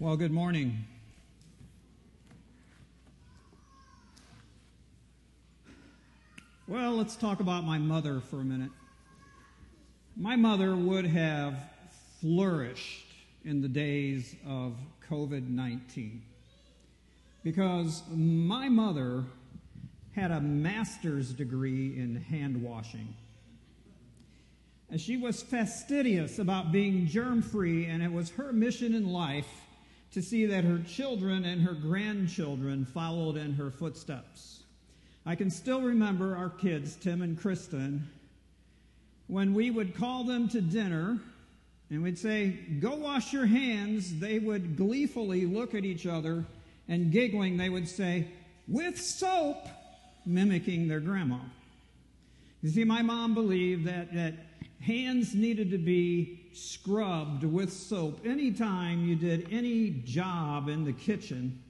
Well, good morning. Well, let's talk about my mother for a minute. My mother would have flourished in the days of COVID 19 because my mother had a master's degree in hand washing. And she was fastidious about being germ free, and it was her mission in life to see that her children and her grandchildren followed in her footsteps. I can still remember our kids, Tim and Kristen, when we would call them to dinner and we'd say, Go wash your hands, they would gleefully look at each other and giggling, they would say, With soap, mimicking their grandma. You see, my mom believed that, that hands needed to be scrubbed with soap anytime you did any job in the kitchen,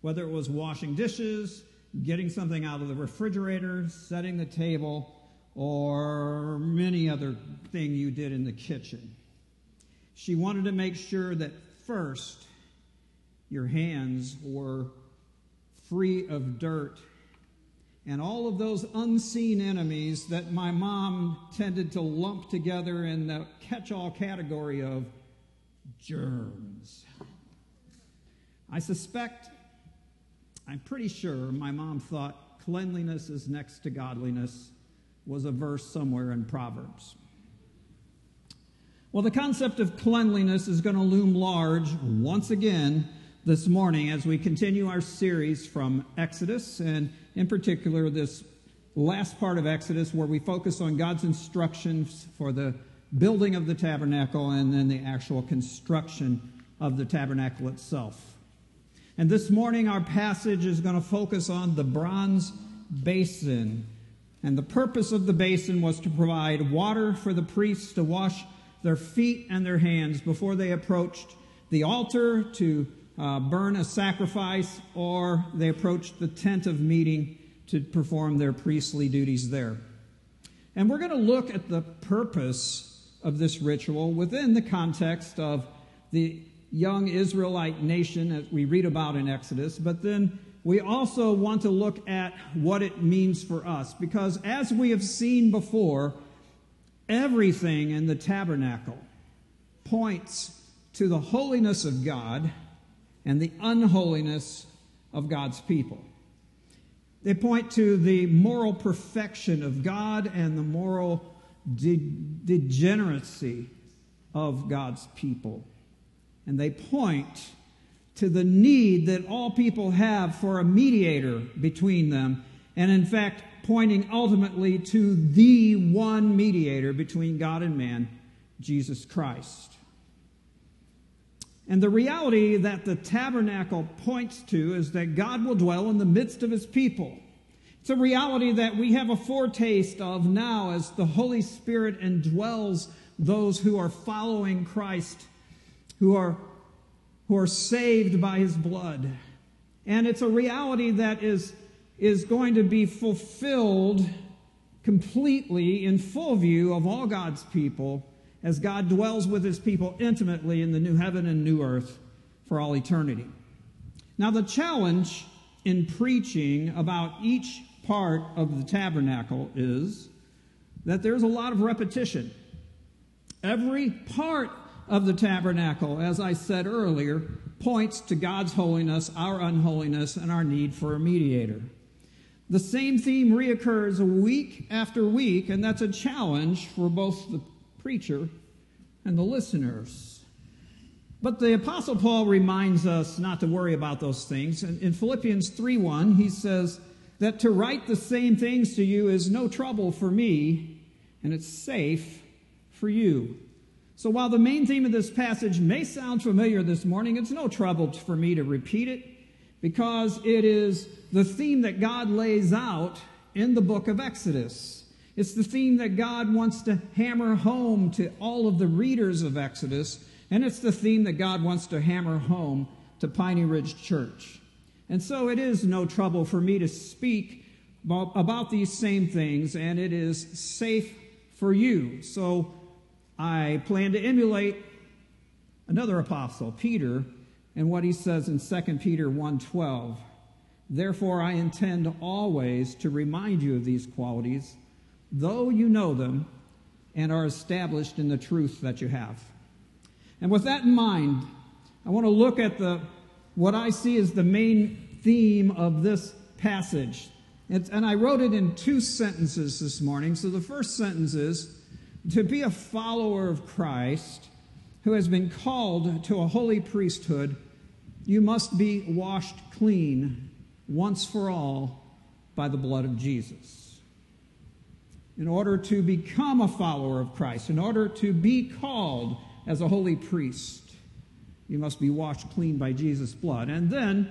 whether it was washing dishes, getting something out of the refrigerator, setting the table, or many other thing you did in the kitchen. She wanted to make sure that first your hands were free of dirt and all of those unseen enemies that my mom tended to lump together in the catch all category of germs. I suspect, I'm pretty sure my mom thought cleanliness is next to godliness was a verse somewhere in Proverbs. Well, the concept of cleanliness is going to loom large once again this morning as we continue our series from Exodus, and in particular, this last part of Exodus where we focus on God's instructions for the building of the tabernacle and then the actual construction of the tabernacle itself. And this morning, our passage is going to focus on the bronze basin. And the purpose of the basin was to provide water for the priests to wash their feet and their hands before they approached the altar to uh, burn a sacrifice or they approached the tent of meeting to perform their priestly duties there. And we're going to look at the purpose of this ritual within the context of the young Israelite nation that we read about in Exodus, but then we also want to look at what it means for us because as we have seen before, everything in the tabernacle points to the holiness of God and the unholiness of God's people. They point to the moral perfection of God and the moral de- degeneracy of God's people. And they point to the need that all people have for a mediator between them, and in fact, pointing ultimately to the one mediator between God and man, Jesus Christ. And the reality that the tabernacle points to is that God will dwell in the midst of his people. It's a reality that we have a foretaste of now as the Holy Spirit indwells those who are following Christ, who are, who are saved by his blood. And it's a reality that is, is going to be fulfilled completely in full view of all God's people as God dwells with his people intimately in the new heaven and new earth for all eternity. Now, the challenge in preaching about each part of the tabernacle is that there's a lot of repetition. Every part of the tabernacle, as I said earlier, points to God's holiness, our unholiness, and our need for a mediator. The same theme reoccurs week after week, and that's a challenge for both the preacher and the listeners. But the Apostle Paul reminds us not to worry about those things. And in Philippians 3 1, he says that to write the same things to you is no trouble for me, and it's safe for you. So while the main theme of this passage may sound familiar this morning, it's no trouble for me to repeat it because it is the theme that God lays out in the book of Exodus. It's the theme that God wants to hammer home to all of the readers of Exodus, and it's the theme that God wants to hammer home to Piney Ridge Church. And so it is no trouble for me to speak about these same things, and it is safe for you. So I plan to emulate another apostle, Peter, and what he says in 2 Peter 1:12. Therefore I intend always to remind you of these qualities, though you know them and are established in the truth that you have. And with that in mind, I want to look at the what I see as the main theme of this passage. It's, and I wrote it in two sentences this morning. So the first sentence is to be a follower of Christ who has been called to a holy priesthood, you must be washed clean once for all by the blood of Jesus. In order to become a follower of Christ, in order to be called as a holy priest, you must be washed clean by Jesus' blood. And then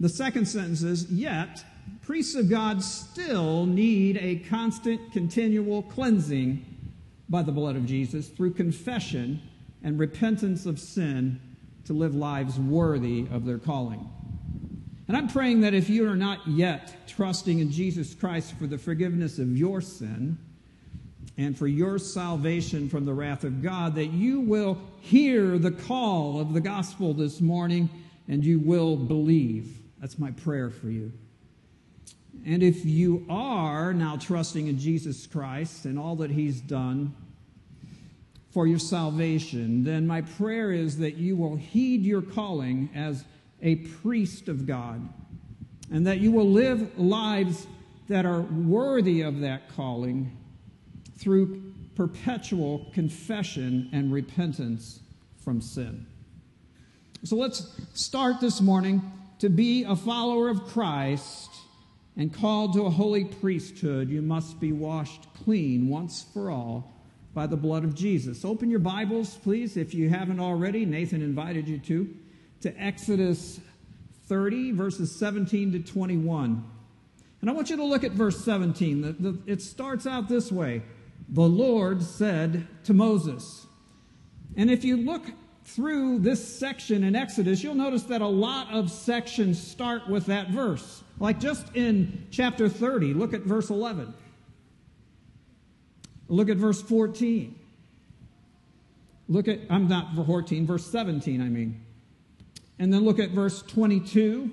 the second sentence is, Yet, priests of God still need a constant, continual cleansing by the blood of Jesus through confession and repentance of sin to live lives worthy of their calling. And I'm praying that if you are not yet trusting in Jesus Christ for the forgiveness of your sin and for your salvation from the wrath of God, that you will hear the call of the gospel this morning and you will believe. That's my prayer for you. And if you are now trusting in Jesus Christ and all that he's done, for your salvation, then my prayer is that you will heed your calling as a priest of God and that you will live lives that are worthy of that calling through perpetual confession and repentance from sin. So let's start this morning to be a follower of Christ and called to a holy priesthood. You must be washed clean once for all by the blood of Jesus. Open your Bibles, please, if you haven't already. Nathan invited you to, to Exodus 30, verses 17 to 21. And I want you to look at verse 17. The, the, it starts out this way The Lord said to Moses. And if you look through this section in Exodus, you'll notice that a lot of sections start with that verse. Like just in chapter 30, look at verse 11. Look at verse 14. Look at, I'm not 14, verse 17, I mean. And then look at verse 22,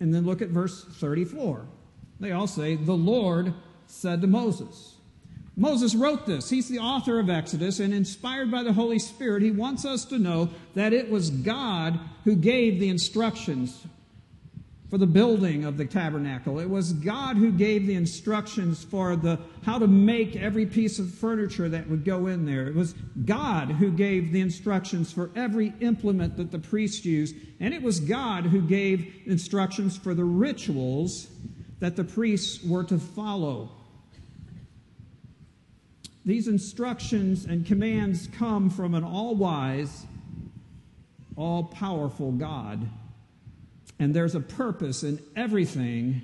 and then look at verse 34. They all say, The Lord said to Moses. Moses wrote this. He's the author of Exodus, and inspired by the Holy Spirit, he wants us to know that it was God who gave the instructions for the building of the tabernacle. It was God who gave the instructions for the how to make every piece of furniture that would go in there. It was God who gave the instructions for every implement that the priests used, and it was God who gave instructions for the rituals that the priests were to follow. These instructions and commands come from an all-wise, all-powerful God and there's a purpose in everything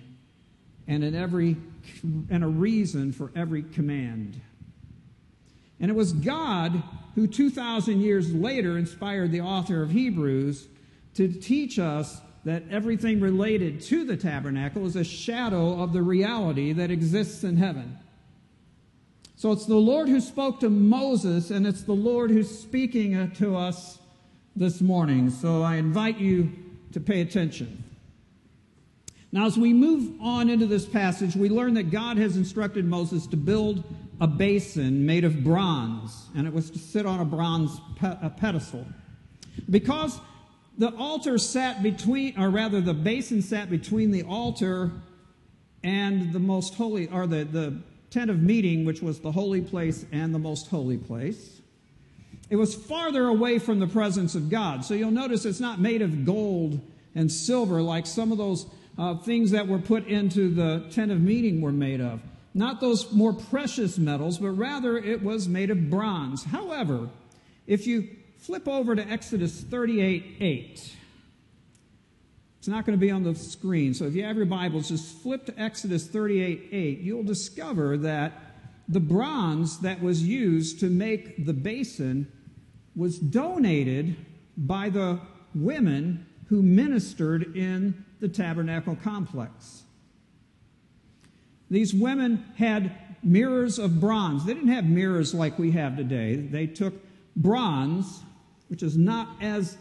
and in every and a reason for every command. And it was God who 2,000 years later inspired the author of Hebrews to teach us that everything related to the tabernacle is a shadow of the reality that exists in heaven. So it's the Lord who spoke to Moses, and it's the Lord who's speaking to us this morning. So I invite you to pay attention. Now, as we move on into this passage, we learn that God has instructed Moses to build a basin made of bronze, and it was to sit on a bronze pe- a pedestal. Because the altar sat between, or rather, the basin sat between the altar and the most holy, or the, the tent of meeting, which was the holy place and the most holy place. It was farther away from the presence of God. So you'll notice it's not made of gold and silver like some of those uh, things that were put into the tent of meeting were made of. Not those more precious metals, but rather it was made of bronze. However, if you flip over to Exodus 38 8, it's not going to be on the screen. So if you have your Bibles, just flip to Exodus 38 8. You'll discover that the bronze that was used to make the basin was donated by the women who ministered in the tabernacle complex. These women had mirrors of bronze. They didn't have mirrors like we have today. They took bronze, which is not as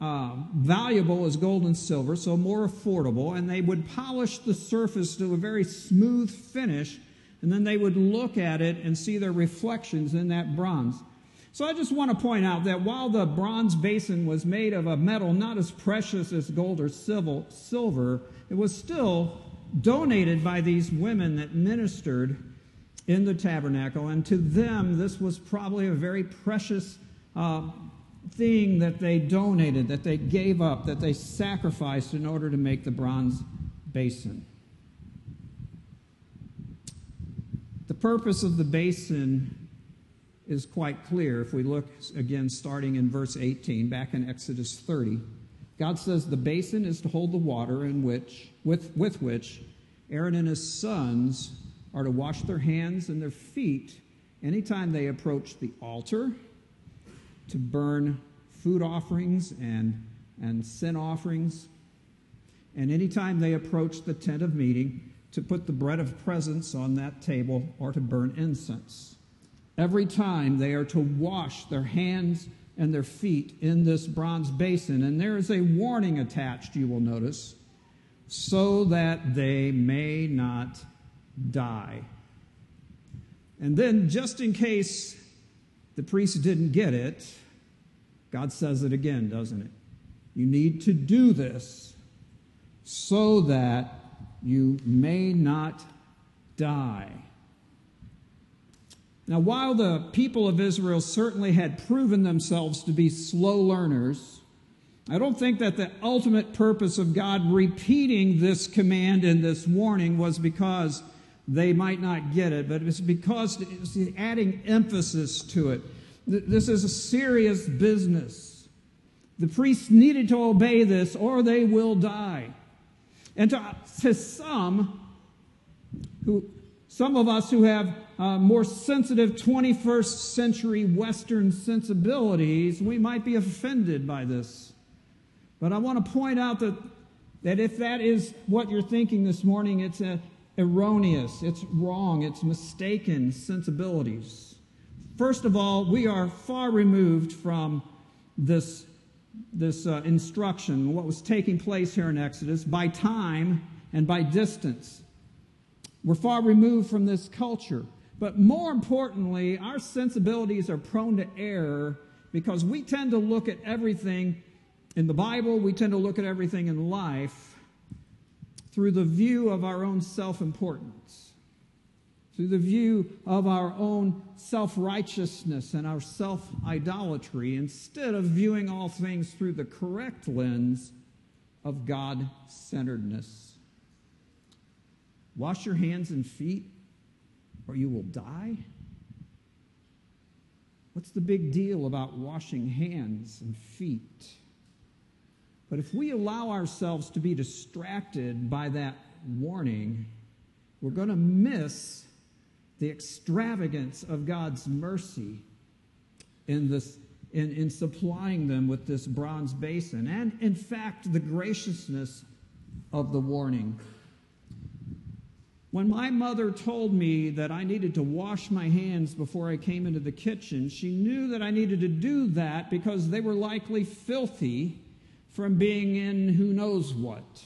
uh, valuable as gold and silver, so more affordable, and they would polish the surface to a very smooth finish, and then they would look at it and see their reflections in that bronze. So I just want to point out that while the bronze basin was made of a metal not as precious as gold or silver, it was still donated by these women that ministered in the tabernacle, and to them, this was probably a very precious uh, thing that they donated, that they gave up, that they sacrificed in order to make the bronze basin. The purpose of the basin is quite clear if we look again starting in verse 18 back in Exodus 30. God says the basin is to hold the water in which with, with which Aaron and his sons are to wash their hands and their feet anytime they approach the altar to burn food offerings and, and sin offerings. And anytime they approach the tent of meeting, to put the bread of presence on that table or to burn incense. Every time they are to wash their hands and their feet in this bronze basin. And there is a warning attached, you will notice, so that they may not die. And then, just in case the priest didn't get it, God says it again, doesn't it? You need to do this so that you may not die. Now, while the people of Israel certainly had proven themselves to be slow learners, I don't think that the ultimate purpose of God repeating this command and this warning was because they might not get it, but it's because it's adding emphasis to it. This is a serious business. The priests needed to obey this or they will die. And to, to some, who, some of us who have uh, more sensitive 21st century Western sensibilities, we might be offended by this. But I want to point out that, that if that is what you're thinking this morning, it's a, erroneous, it's wrong, it's mistaken sensibilities. First of all, we are far removed from this, this uh, instruction, what was taking place here in Exodus, by time and by distance. We're far removed from this culture. But more importantly, our sensibilities are prone to error because we tend to look at everything in the Bible, we tend to look at everything in life through the view of our own self importance, through the view of our own self righteousness and our self idolatry, instead of viewing all things through the correct lens of God centeredness. Wash your hands and feet, or you will die. What's the big deal about washing hands and feet? But if we allow ourselves to be distracted by that warning, we're going to miss the extravagance of God's mercy in, this, in, in supplying them with this bronze basin, and in fact, the graciousness of the warning. When my mother told me that I needed to wash my hands before I came into the kitchen, she knew that I needed to do that because they were likely filthy from being in who knows what.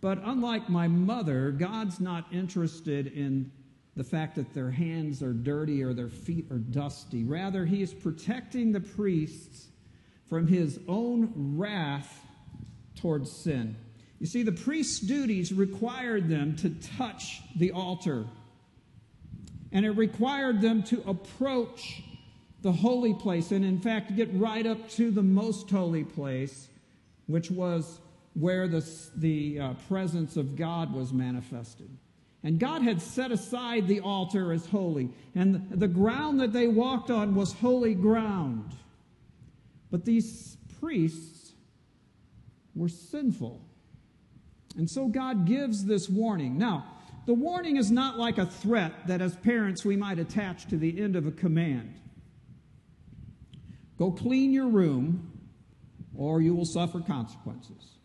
But unlike my mother, God's not interested in the fact that their hands are dirty or their feet are dusty. Rather, He is protecting the priests from His own wrath towards sin. You see, the priest's duties required them to touch the altar, and it required them to approach the holy place, and in fact, get right up to the most holy place, which was where the, the uh, presence of God was manifested. And God had set aside the altar as holy, and the, the ground that they walked on was holy ground. But these priests were sinful. And so God gives this warning. Now, the warning is not like a threat that as parents we might attach to the end of a command. Go clean your room, or you will suffer consequences.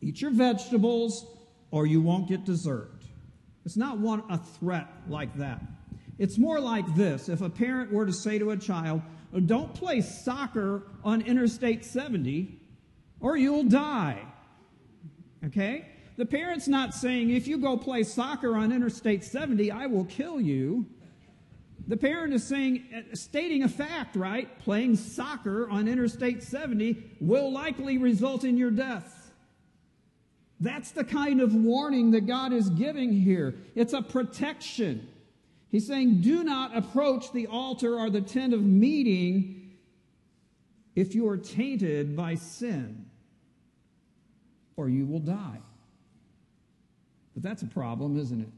Eat your vegetables, or you won't get dessert. It's not one a threat like that. It's more like this. If a parent were to say to a child, don't play soccer on Interstate 70 or you'll die. Okay? The parent's not saying, if you go play soccer on Interstate 70, I will kill you. The parent is saying, uh, stating a fact, right? Playing soccer on Interstate 70 will likely result in your death. That's the kind of warning that God is giving here. It's a protection. He's saying, do not approach the altar or the tent of meeting if you are tainted by sin, or you will die. But that's a problem, isn't it?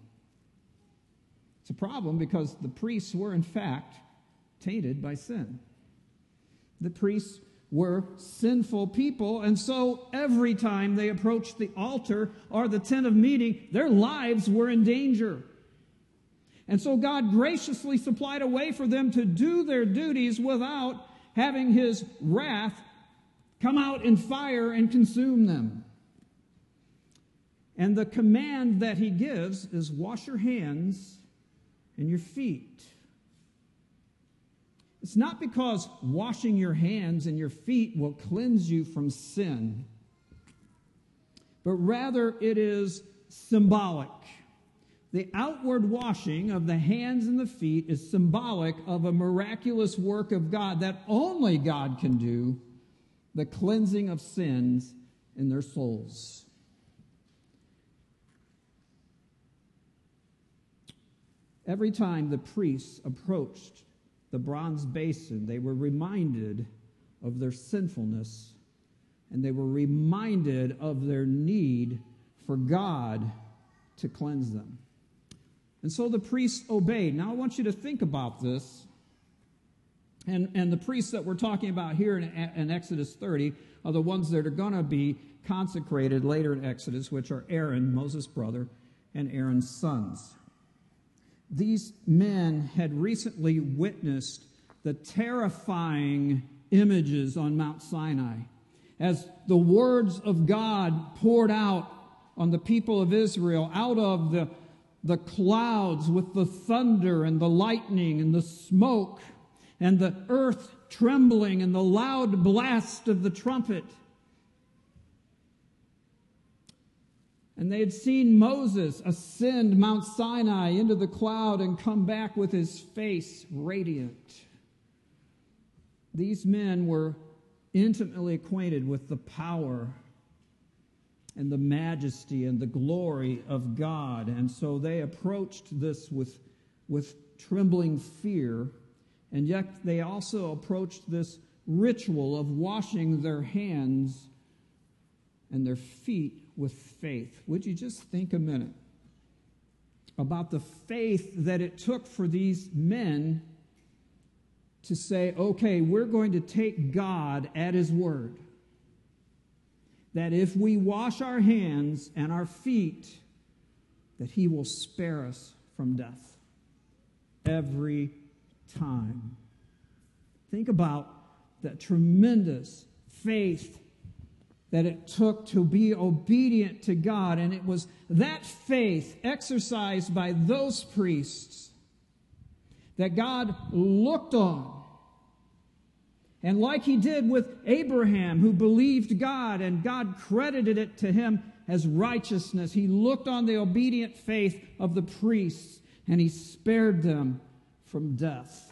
It's a problem because the priests were, in fact, tainted by sin. The priests were sinful people, and so every time they approached the altar or the tent of meeting, their lives were in danger. And so God graciously supplied a way for them to do their duties without having his wrath come out in fire and consume them. And the command that he gives is wash your hands and your feet. It's not because washing your hands and your feet will cleanse you from sin, but rather it is symbolic. The outward washing of the hands and the feet is symbolic of a miraculous work of God that only God can do, the cleansing of sins in their souls. Every time the priests approached the bronze basin, they were reminded of their sinfulness and they were reminded of their need for God to cleanse them. And so the priests obeyed. Now I want you to think about this. And, and the priests that we're talking about here in, in Exodus 30 are the ones that are going to be consecrated later in Exodus, which are Aaron, Moses' brother, and Aaron's sons these men had recently witnessed the terrifying images on Mount Sinai as the words of God poured out on the people of Israel out of the, the clouds with the thunder and the lightning and the smoke and the earth trembling and the loud blast of the trumpet. And they had seen Moses ascend Mount Sinai into the cloud and come back with his face radiant. These men were intimately acquainted with the power and the majesty and the glory of God. And so they approached this with, with trembling fear. And yet they also approached this ritual of washing their hands and their feet with faith. Would you just think a minute about the faith that it took for these men to say, okay, we're going to take God at His word. That if we wash our hands and our feet, that He will spare us from death every time. Think about that tremendous faith that it took to be obedient to God. And it was that faith exercised by those priests that God looked on. And like he did with Abraham, who believed God and God credited it to him as righteousness, he looked on the obedient faith of the priests and he spared them from death.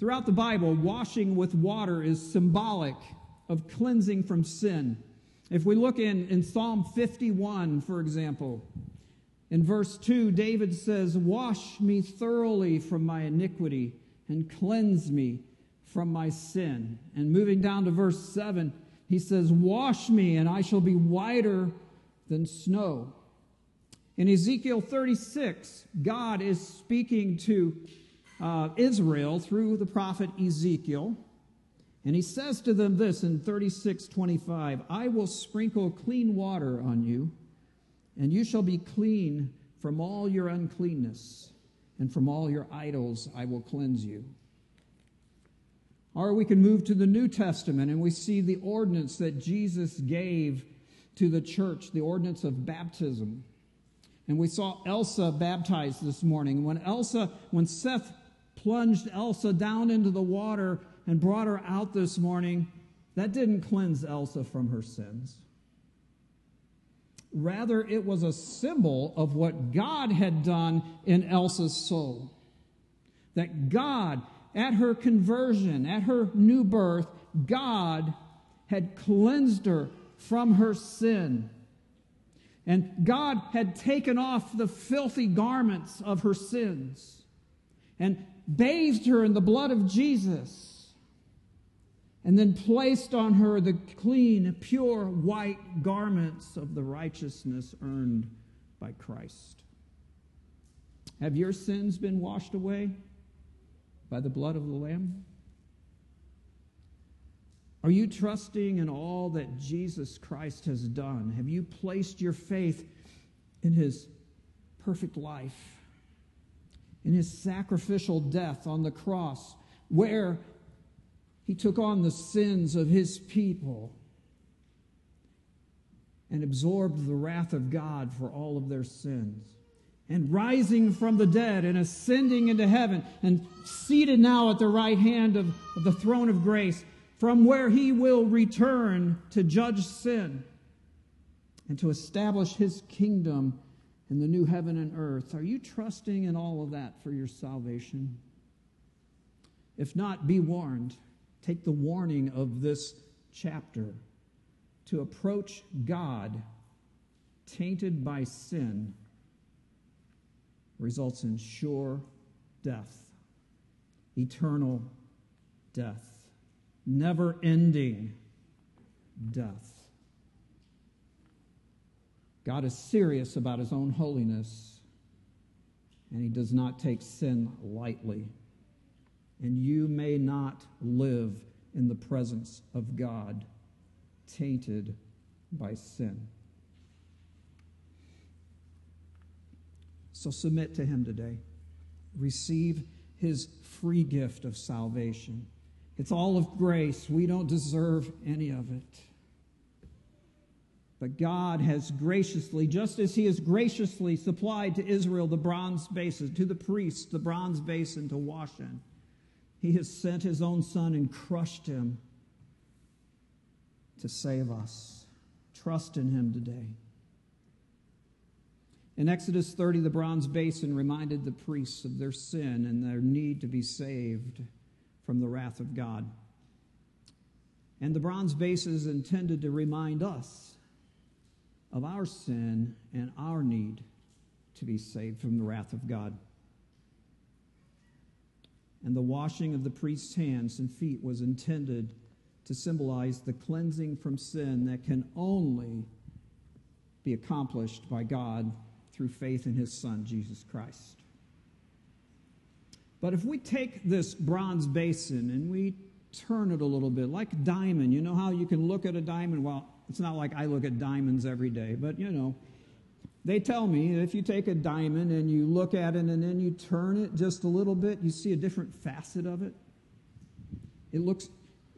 Throughout the Bible, washing with water is symbolic of cleansing from sin. If we look in, in Psalm 51, for example, in verse 2, David says, Wash me thoroughly from my iniquity and cleanse me from my sin. And moving down to verse 7, he says, Wash me and I shall be whiter than snow. In Ezekiel 36, God is speaking to uh, Israel through the prophet Ezekiel. And he says to them this in 36:25, I will sprinkle clean water on you, and you shall be clean from all your uncleanness, and from all your idols I will cleanse you. Or we can move to the New Testament and we see the ordinance that Jesus gave to the church, the ordinance of baptism. And we saw Elsa baptized this morning. When Elsa, when Seth plunged Elsa down into the water and brought her out this morning, that didn't cleanse Elsa from her sins. Rather, it was a symbol of what God had done in Elsa's soul. That God, at her conversion, at her new birth, God had cleansed her from her sin. And God had taken off the filthy garments of her sins and bathed her in the blood of Jesus and then placed on her the clean, pure, white garments of the righteousness earned by Christ. Have your sins been washed away by the blood of the Lamb? Are you trusting in all that Jesus Christ has done? Have you placed your faith in his perfect life, in his sacrificial death on the cross, where he took on the sins of his people and absorbed the wrath of God for all of their sins. And rising from the dead and ascending into heaven and seated now at the right hand of, of the throne of grace, from where he will return to judge sin and to establish his kingdom in the new heaven and earth. Are you trusting in all of that for your salvation? If not, be warned. Take the warning of this chapter. To approach God tainted by sin results in sure death, eternal death, never ending death. God is serious about his own holiness, and he does not take sin lightly and you may not live in the presence of God tainted by sin. So submit to Him today. Receive His free gift of salvation. It's all of grace. We don't deserve any of it. But God has graciously, just as He has graciously supplied to Israel the bronze basin, to the priests the bronze basin to wash in, he has sent his own son and crushed him to save us. Trust in him today. In Exodus 30, the bronze basin reminded the priests of their sin and their need to be saved from the wrath of God. And the bronze basin is intended to remind us of our sin and our need to be saved from the wrath of God and the washing of the priest's hands and feet was intended to symbolize the cleansing from sin that can only be accomplished by God through faith in his Son, Jesus Christ. But if we take this bronze basin and we turn it a little bit, like diamond, you know how you can look at a diamond? Well, it's not like I look at diamonds every day, but you know, they tell me if you take a diamond and you look at it and then you turn it just a little bit, you see a different facet of it. It looks,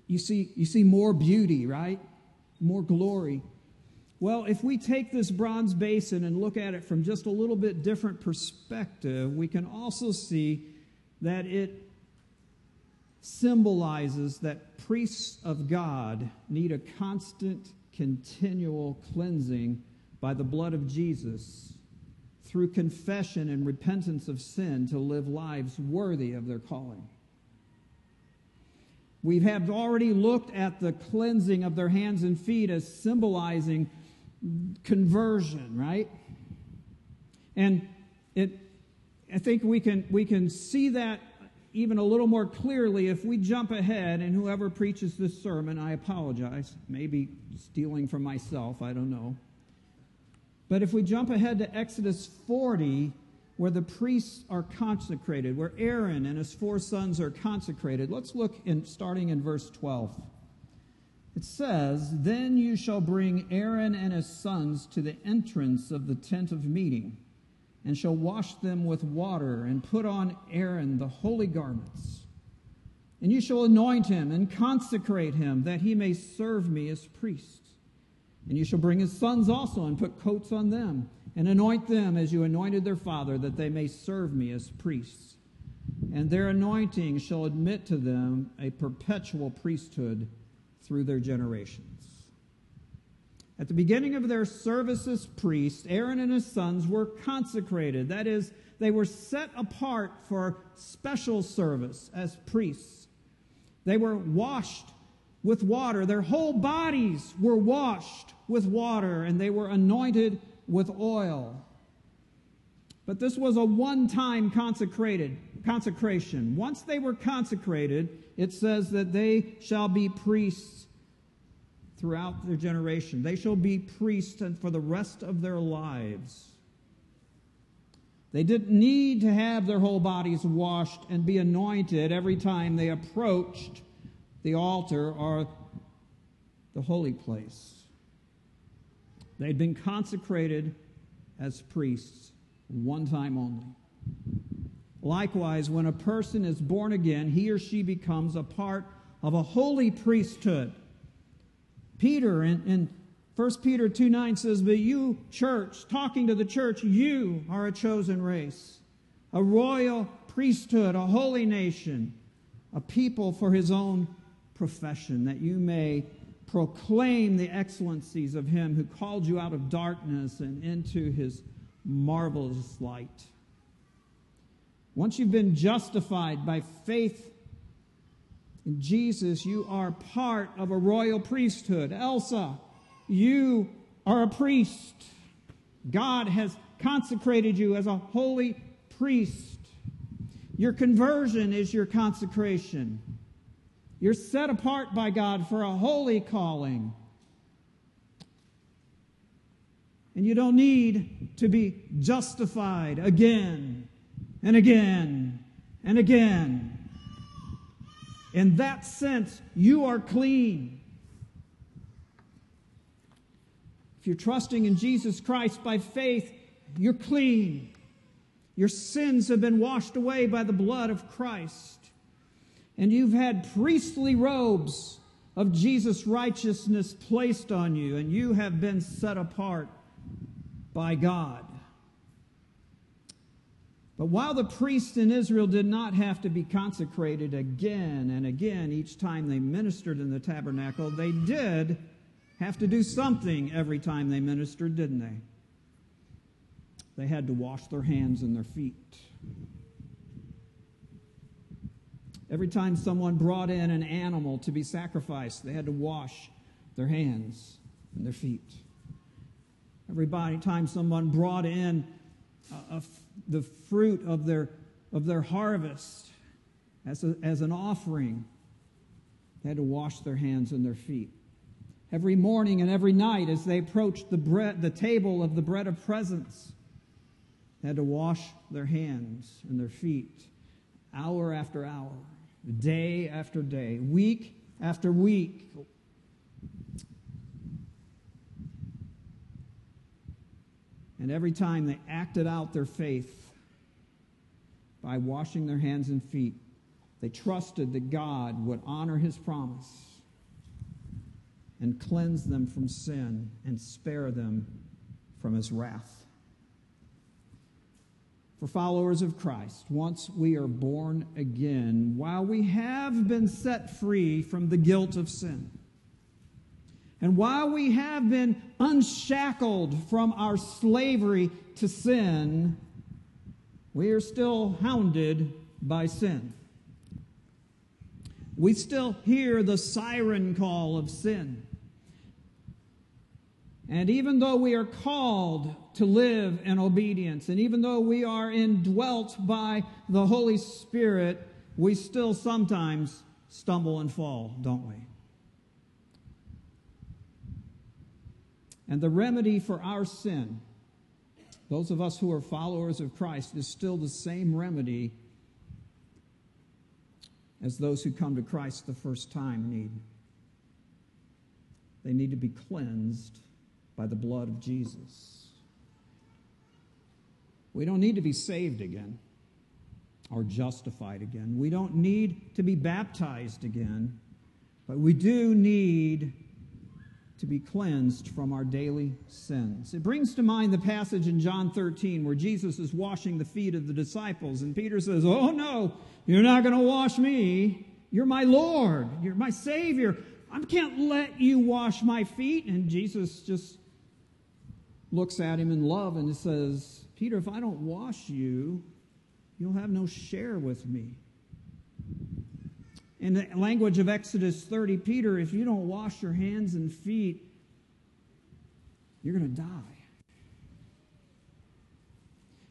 you see, you see more beauty, right? More glory. Well, if we take this bronze basin and look at it from just a little bit different perspective, we can also see that it symbolizes that priests of God need a constant, continual cleansing by the blood of Jesus through confession and repentance of sin to live lives worthy of their calling. We have already looked at the cleansing of their hands and feet as symbolizing conversion, right? And it, I think we can, we can see that even a little more clearly if we jump ahead, and whoever preaches this sermon, I apologize, maybe stealing from myself, I don't know. But if we jump ahead to Exodus 40, where the priests are consecrated, where Aaron and his four sons are consecrated, let's look in starting in verse 12. It says, Then you shall bring Aaron and his sons to the entrance of the tent of meeting, and shall wash them with water, and put on Aaron the holy garments. And you shall anoint him and consecrate him, that he may serve me as priest. And you shall bring his sons also and put coats on them, and anoint them as you anointed their father, that they may serve me as priests. And their anointing shall admit to them a perpetual priesthood through their generations. At the beginning of their service as priests, Aaron and his sons were consecrated. That is, they were set apart for special service as priests. They were washed with water. Their whole bodies were washed with water, and they were anointed with oil. But this was a one time consecrated consecration. Once they were consecrated, it says that they shall be priests throughout their generation. They shall be priests for the rest of their lives. They didn't need to have their whole bodies washed and be anointed every time they approached the altar or the holy place. They'd been consecrated as priests one time only. Likewise, when a person is born again, he or she becomes a part of a holy priesthood. Peter in, in 1 Peter 2 9 says, But you, church, talking to the church, you are a chosen race, a royal priesthood, a holy nation, a people for his own profession, that you may proclaim the excellencies of him who called you out of darkness and into his marvelous light. Once you've been justified by faith Jesus, you are part of a royal priesthood. Elsa, you are a priest. God has consecrated you as a holy priest. Your conversion is your consecration. You're set apart by God for a holy calling. And you don't need to be justified again and again and again. In that sense, you are clean. If you're trusting in Jesus Christ by faith, you're clean. Your sins have been washed away by the blood of Christ. And you've had priestly robes of Jesus' righteousness placed on you, and you have been set apart by God. But while the priests in Israel did not have to be consecrated again and again each time they ministered in the tabernacle, they did have to do something every time they ministered, didn't they? They had to wash their hands and their feet. Every time someone brought in an animal to be sacrificed, they had to wash their hands and their feet. Every time someone brought in a, a, the fruit of their, of their harvest as, a, as an offering, they had to wash their hands and their feet. Every morning and every night, as they approached the, bread, the table of the bread of presence, they had to wash their hands and their feet hour after hour, day after day, week after week, And every time they acted out their faith by washing their hands and feet, they trusted that God would honor his promise and cleanse them from sin and spare them from his wrath. For followers of Christ, once we are born again, while we have been set free from the guilt of sin, and while we have been unshackled from our slavery to sin, we are still hounded by sin. We still hear the siren call of sin. And even though we are called to live in obedience, and even though we are indwelt by the Holy Spirit, we still sometimes stumble and fall, don't we? And the remedy for our sin, those of us who are followers of Christ, is still the same remedy as those who come to Christ the first time need. They need to be cleansed by the blood of Jesus. We don't need to be saved again or justified again. We don't need to be baptized again, but we do need to be cleansed from our daily sins. It brings to mind the passage in John 13 where Jesus is washing the feet of the disciples, and Peter says, Oh, no, you're not going to wash me. You're my Lord. You're my Savior. I can't let you wash my feet. And Jesus just looks at him in love and says, Peter, if I don't wash you, you'll have no share with me. In the language of Exodus 30, Peter, if you don't wash your hands and feet, you're going to die.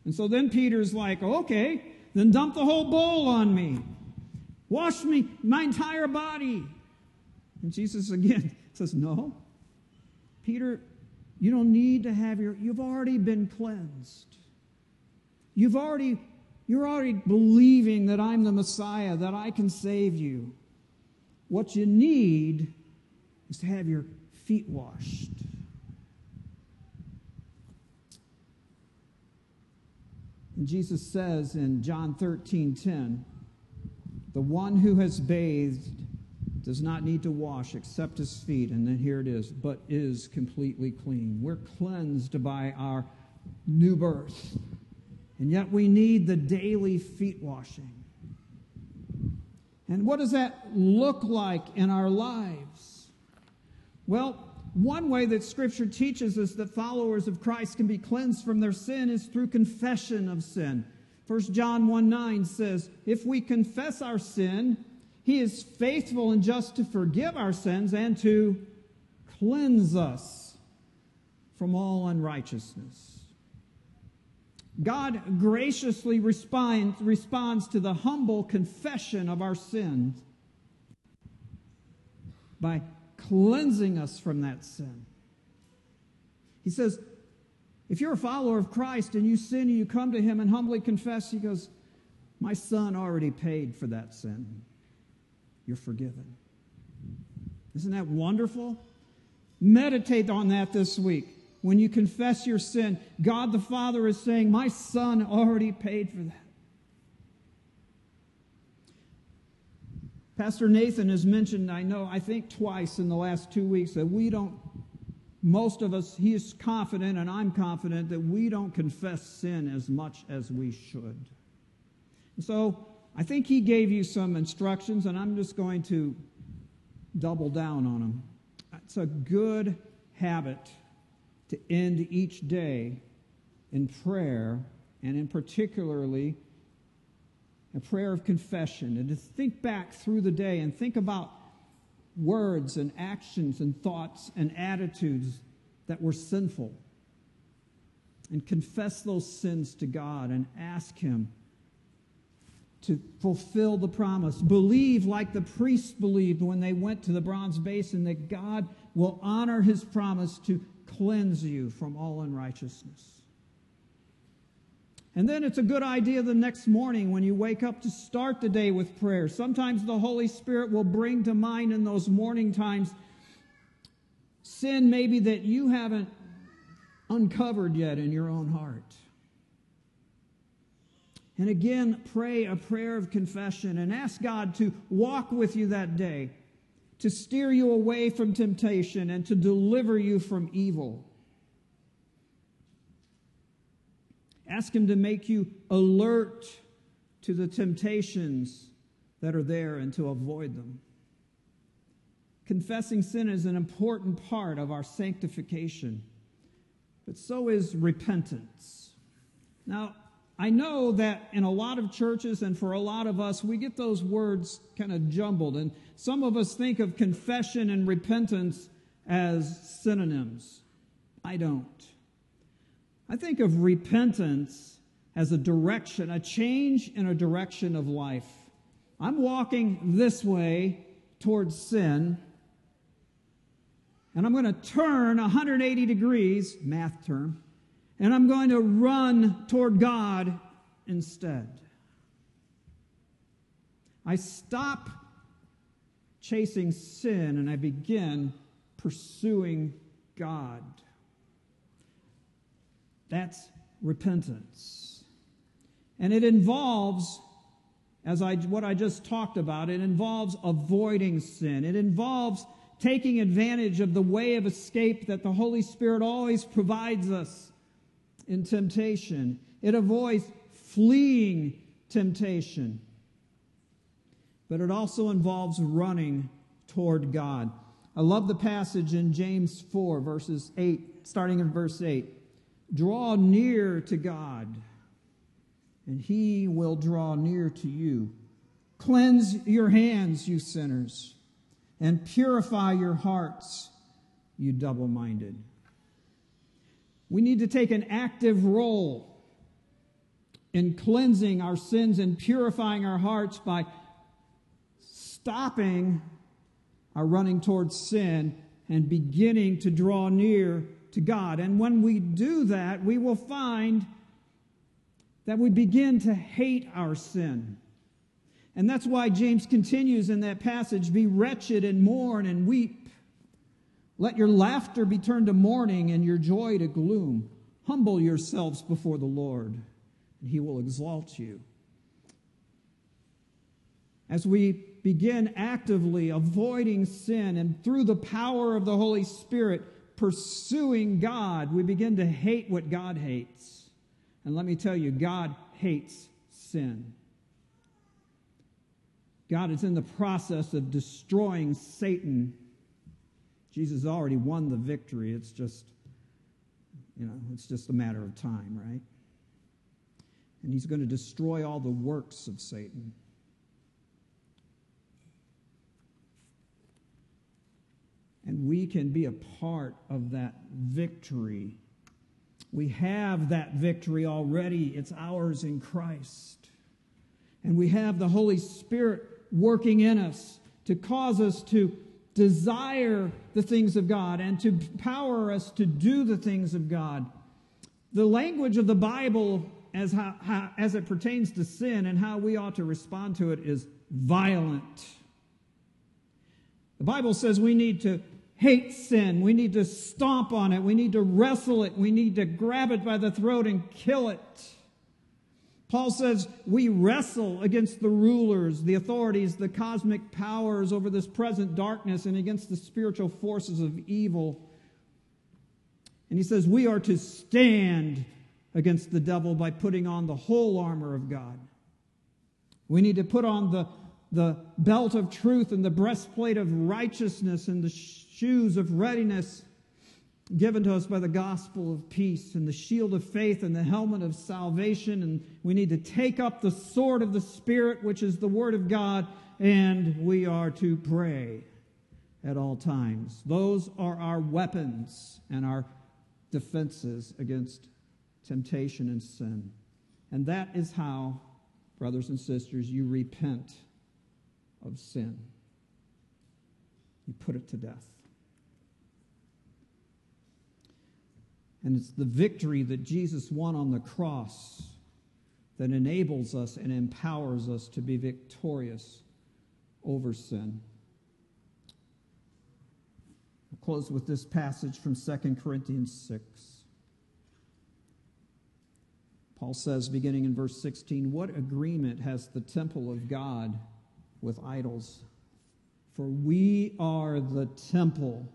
And so then Peter's like, okay, then dump the whole bowl on me. Wash me, my entire body. And Jesus again says, no. Peter, you don't need to have your, you've already been cleansed. You've already you're already believing that I'm the Messiah, that I can save you. What you need is to have your feet washed. And Jesus says in John 13 10, the one who has bathed does not need to wash except his feet, and then here it is, but is completely clean. We're cleansed by our new birth. And yet we need the daily feet washing. And what does that look like in our lives? Well, one way that Scripture teaches us that followers of Christ can be cleansed from their sin is through confession of sin. 1 John 1 9 says, If we confess our sin, he is faithful and just to forgive our sins and to cleanse us from all unrighteousness. God graciously responds, responds to the humble confession of our sins by cleansing us from that sin. He says, if you're a follower of Christ and you sin and you come to Him and humbly confess, He goes, My Son already paid for that sin. You're forgiven. Isn't that wonderful? Meditate on that this week. When you confess your sin, God the Father is saying, My Son already paid for that. Pastor Nathan has mentioned, I know, I think twice in the last two weeks, that we don't, most of us, he is confident, and I'm confident, that we don't confess sin as much as we should. so I think he gave you some instructions, and I'm just going to double down on them. It's a good habit to end each day in prayer, and in particularly a prayer of confession, and to think back through the day and think about words and actions and thoughts and attitudes that were sinful. And confess those sins to God and ask Him to fulfill the promise. Believe like the priests believed when they went to the bronze basin that God will honor His promise to cleanse you from all unrighteousness. And then it's a good idea the next morning when you wake up to start the day with prayer. Sometimes the Holy Spirit will bring to mind in those morning times sin maybe that you haven't uncovered yet in your own heart. And again, pray a prayer of confession and ask God to walk with you that day to steer you away from temptation and to deliver you from evil. Ask Him to make you alert to the temptations that are there and to avoid them. Confessing sin is an important part of our sanctification, but so is repentance. Now, I know that in a lot of churches and for a lot of us, we get those words kind of jumbled. And some of us think of confession and repentance as synonyms. I don't. I think of repentance as a direction, a change in a direction of life. I'm walking this way towards sin, and I'm going to turn 180 degrees, math term, and I'm going to run toward God instead. I stop chasing sin and I begin pursuing God. That's repentance. And it involves, as I, what I just talked about, it involves avoiding sin. It involves taking advantage of the way of escape that the Holy Spirit always provides us in temptation. It avoids fleeing temptation. But it also involves running toward God. I love the passage in James 4, verses 8, starting in verse 8. Draw near to God, and he will draw near to you. Cleanse your hands, you sinners, and purify your hearts, you double minded. We need to take an active role in cleansing our sins and purifying our hearts by stopping our running towards sin and beginning to draw near to God. And when we do that, we will find that we begin to hate our sin. And that's why James continues in that passage be wretched and mourn and weep. Let your laughter be turned to mourning and your joy to gloom. Humble yourselves before the Lord, and he will exalt you. As we begin actively avoiding sin and through the power of the Holy Spirit pursuing God, we begin to hate what God hates. And let me tell you, God hates sin. God is in the process of destroying Satan. Jesus already won the victory. It's just, you know, it's just a matter of time, right? And he's going to destroy all the works of Satan. And we can be a part of that victory. We have that victory already, it's ours in Christ. And we have the Holy Spirit working in us to cause us to desire the things of God and to power us to do the things of God. The language of the Bible as, how, how, as it pertains to sin and how we ought to respond to it is violent. The Bible says we need to hate sin. We need to stomp on it. We need to wrestle it. We need to grab it by the throat and kill it. Paul says we wrestle against the rulers, the authorities, the cosmic powers over this present darkness and against the spiritual forces of evil. And he says we are to stand against the devil by putting on the whole armor of God. We need to put on the, the belt of truth and the breastplate of righteousness and the shoes of readiness given to us by the gospel of peace and the shield of faith and the helmet of salvation. And we need to take up the sword of the Spirit, which is the word of God, and we are to pray at all times. Those are our weapons and our defenses against temptation and sin. And that is how, brothers and sisters, you repent of sin. You put it to death. And it's the victory that Jesus won on the cross that enables us and empowers us to be victorious over sin. I'll close with this passage from 2 Corinthians 6. Paul says, beginning in verse 16, What agreement has the temple of God with idols? For we are the temple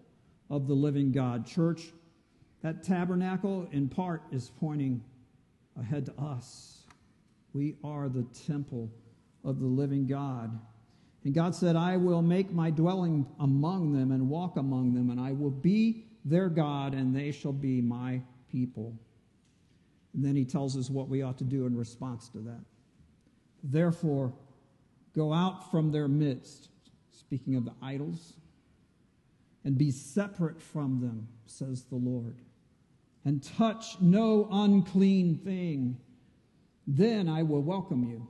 of the living God. Church, that tabernacle, in part, is pointing ahead to us. We are the temple of the living God. And God said, I will make my dwelling among them and walk among them, and I will be their God, and they shall be my people. And then he tells us what we ought to do in response to that. Therefore, go out from their midst, speaking of the idols, and be separate from them, says the Lord and touch no unclean thing. Then I will welcome you,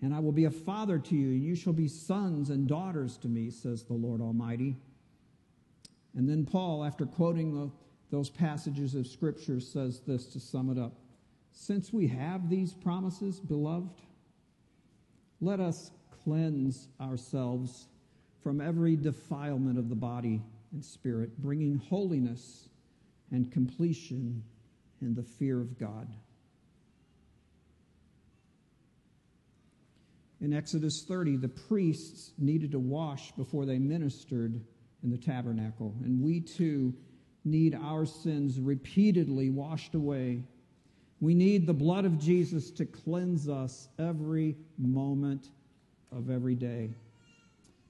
and I will be a father to you, and you shall be sons and daughters to me, says the Lord Almighty. And then Paul, after quoting the, those passages of Scripture, says this to sum it up Since we have these promises, beloved, let us cleanse ourselves from every defilement of the body and spirit, bringing holiness and completion in the fear of God. In Exodus 30, the priests needed to wash before they ministered in the tabernacle. And we too need our sins repeatedly washed away. We need the blood of Jesus to cleanse us every moment of every day.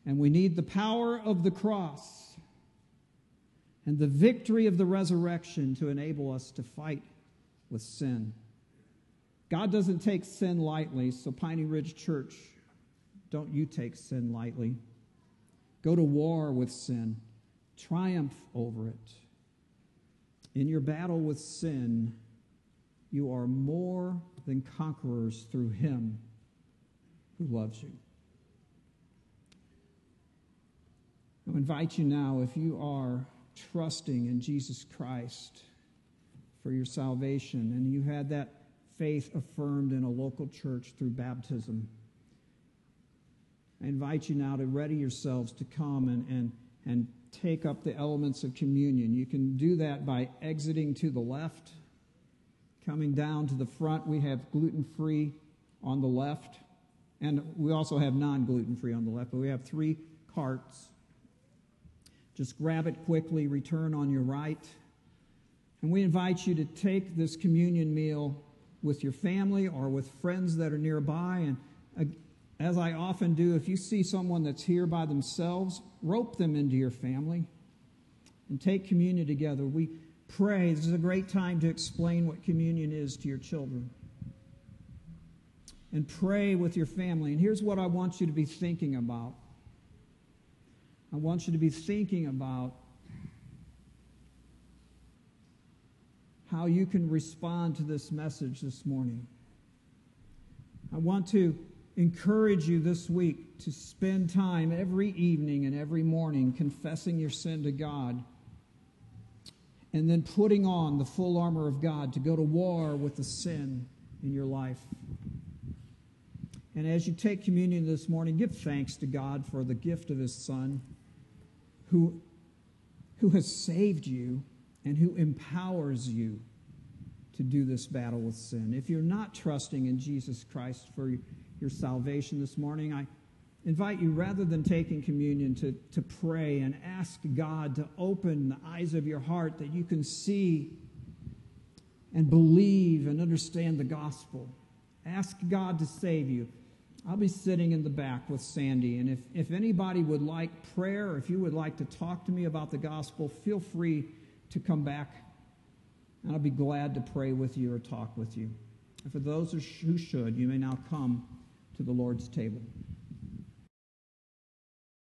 And we need the power of the cross and the victory of the resurrection to enable us to fight with sin. God doesn't take sin lightly, so Piney Ridge Church, don't you take sin lightly. Go to war with sin, triumph over it. In your battle with sin, you are more than conquerors through Him who loves you. I invite you now, if you are trusting in Jesus Christ for your salvation and you had that faith affirmed in a local church through baptism, I invite you now to ready yourselves to come and, and, and take up the elements of communion. You can do that by exiting to the left. Coming down to the front, we have gluten free on the left. And we also have non gluten free on the left, but we have three carts. Just grab it quickly, return on your right. And we invite you to take this communion meal with your family or with friends that are nearby. And uh, as I often do, if you see someone that's here by themselves, rope them into your family and take communion together. We pray. This is a great time to explain what communion is to your children. And pray with your family. And here's what I want you to be thinking about I want you to be thinking about how you can respond to this message this morning. I want to encourage you this week to spend time every evening and every morning confessing your sin to God and then putting on the full armor of God to go to war with the sin in your life. And as you take communion this morning, give thanks to God for the gift of His Son who, who has saved you and who empowers you to do this battle with sin. If you're not trusting in Jesus Christ for your salvation this morning, I invite you, rather than taking communion, to, to pray and ask God to open the eyes of your heart that you can see and believe and understand the gospel. Ask God to save you. I'll be sitting in the back with Sandy, and if, if anybody would like prayer, or if you would like to talk to me about the gospel, feel free to come back, and I'll be glad to pray with you or talk with you. And for those who should, you may now come to the Lord's table.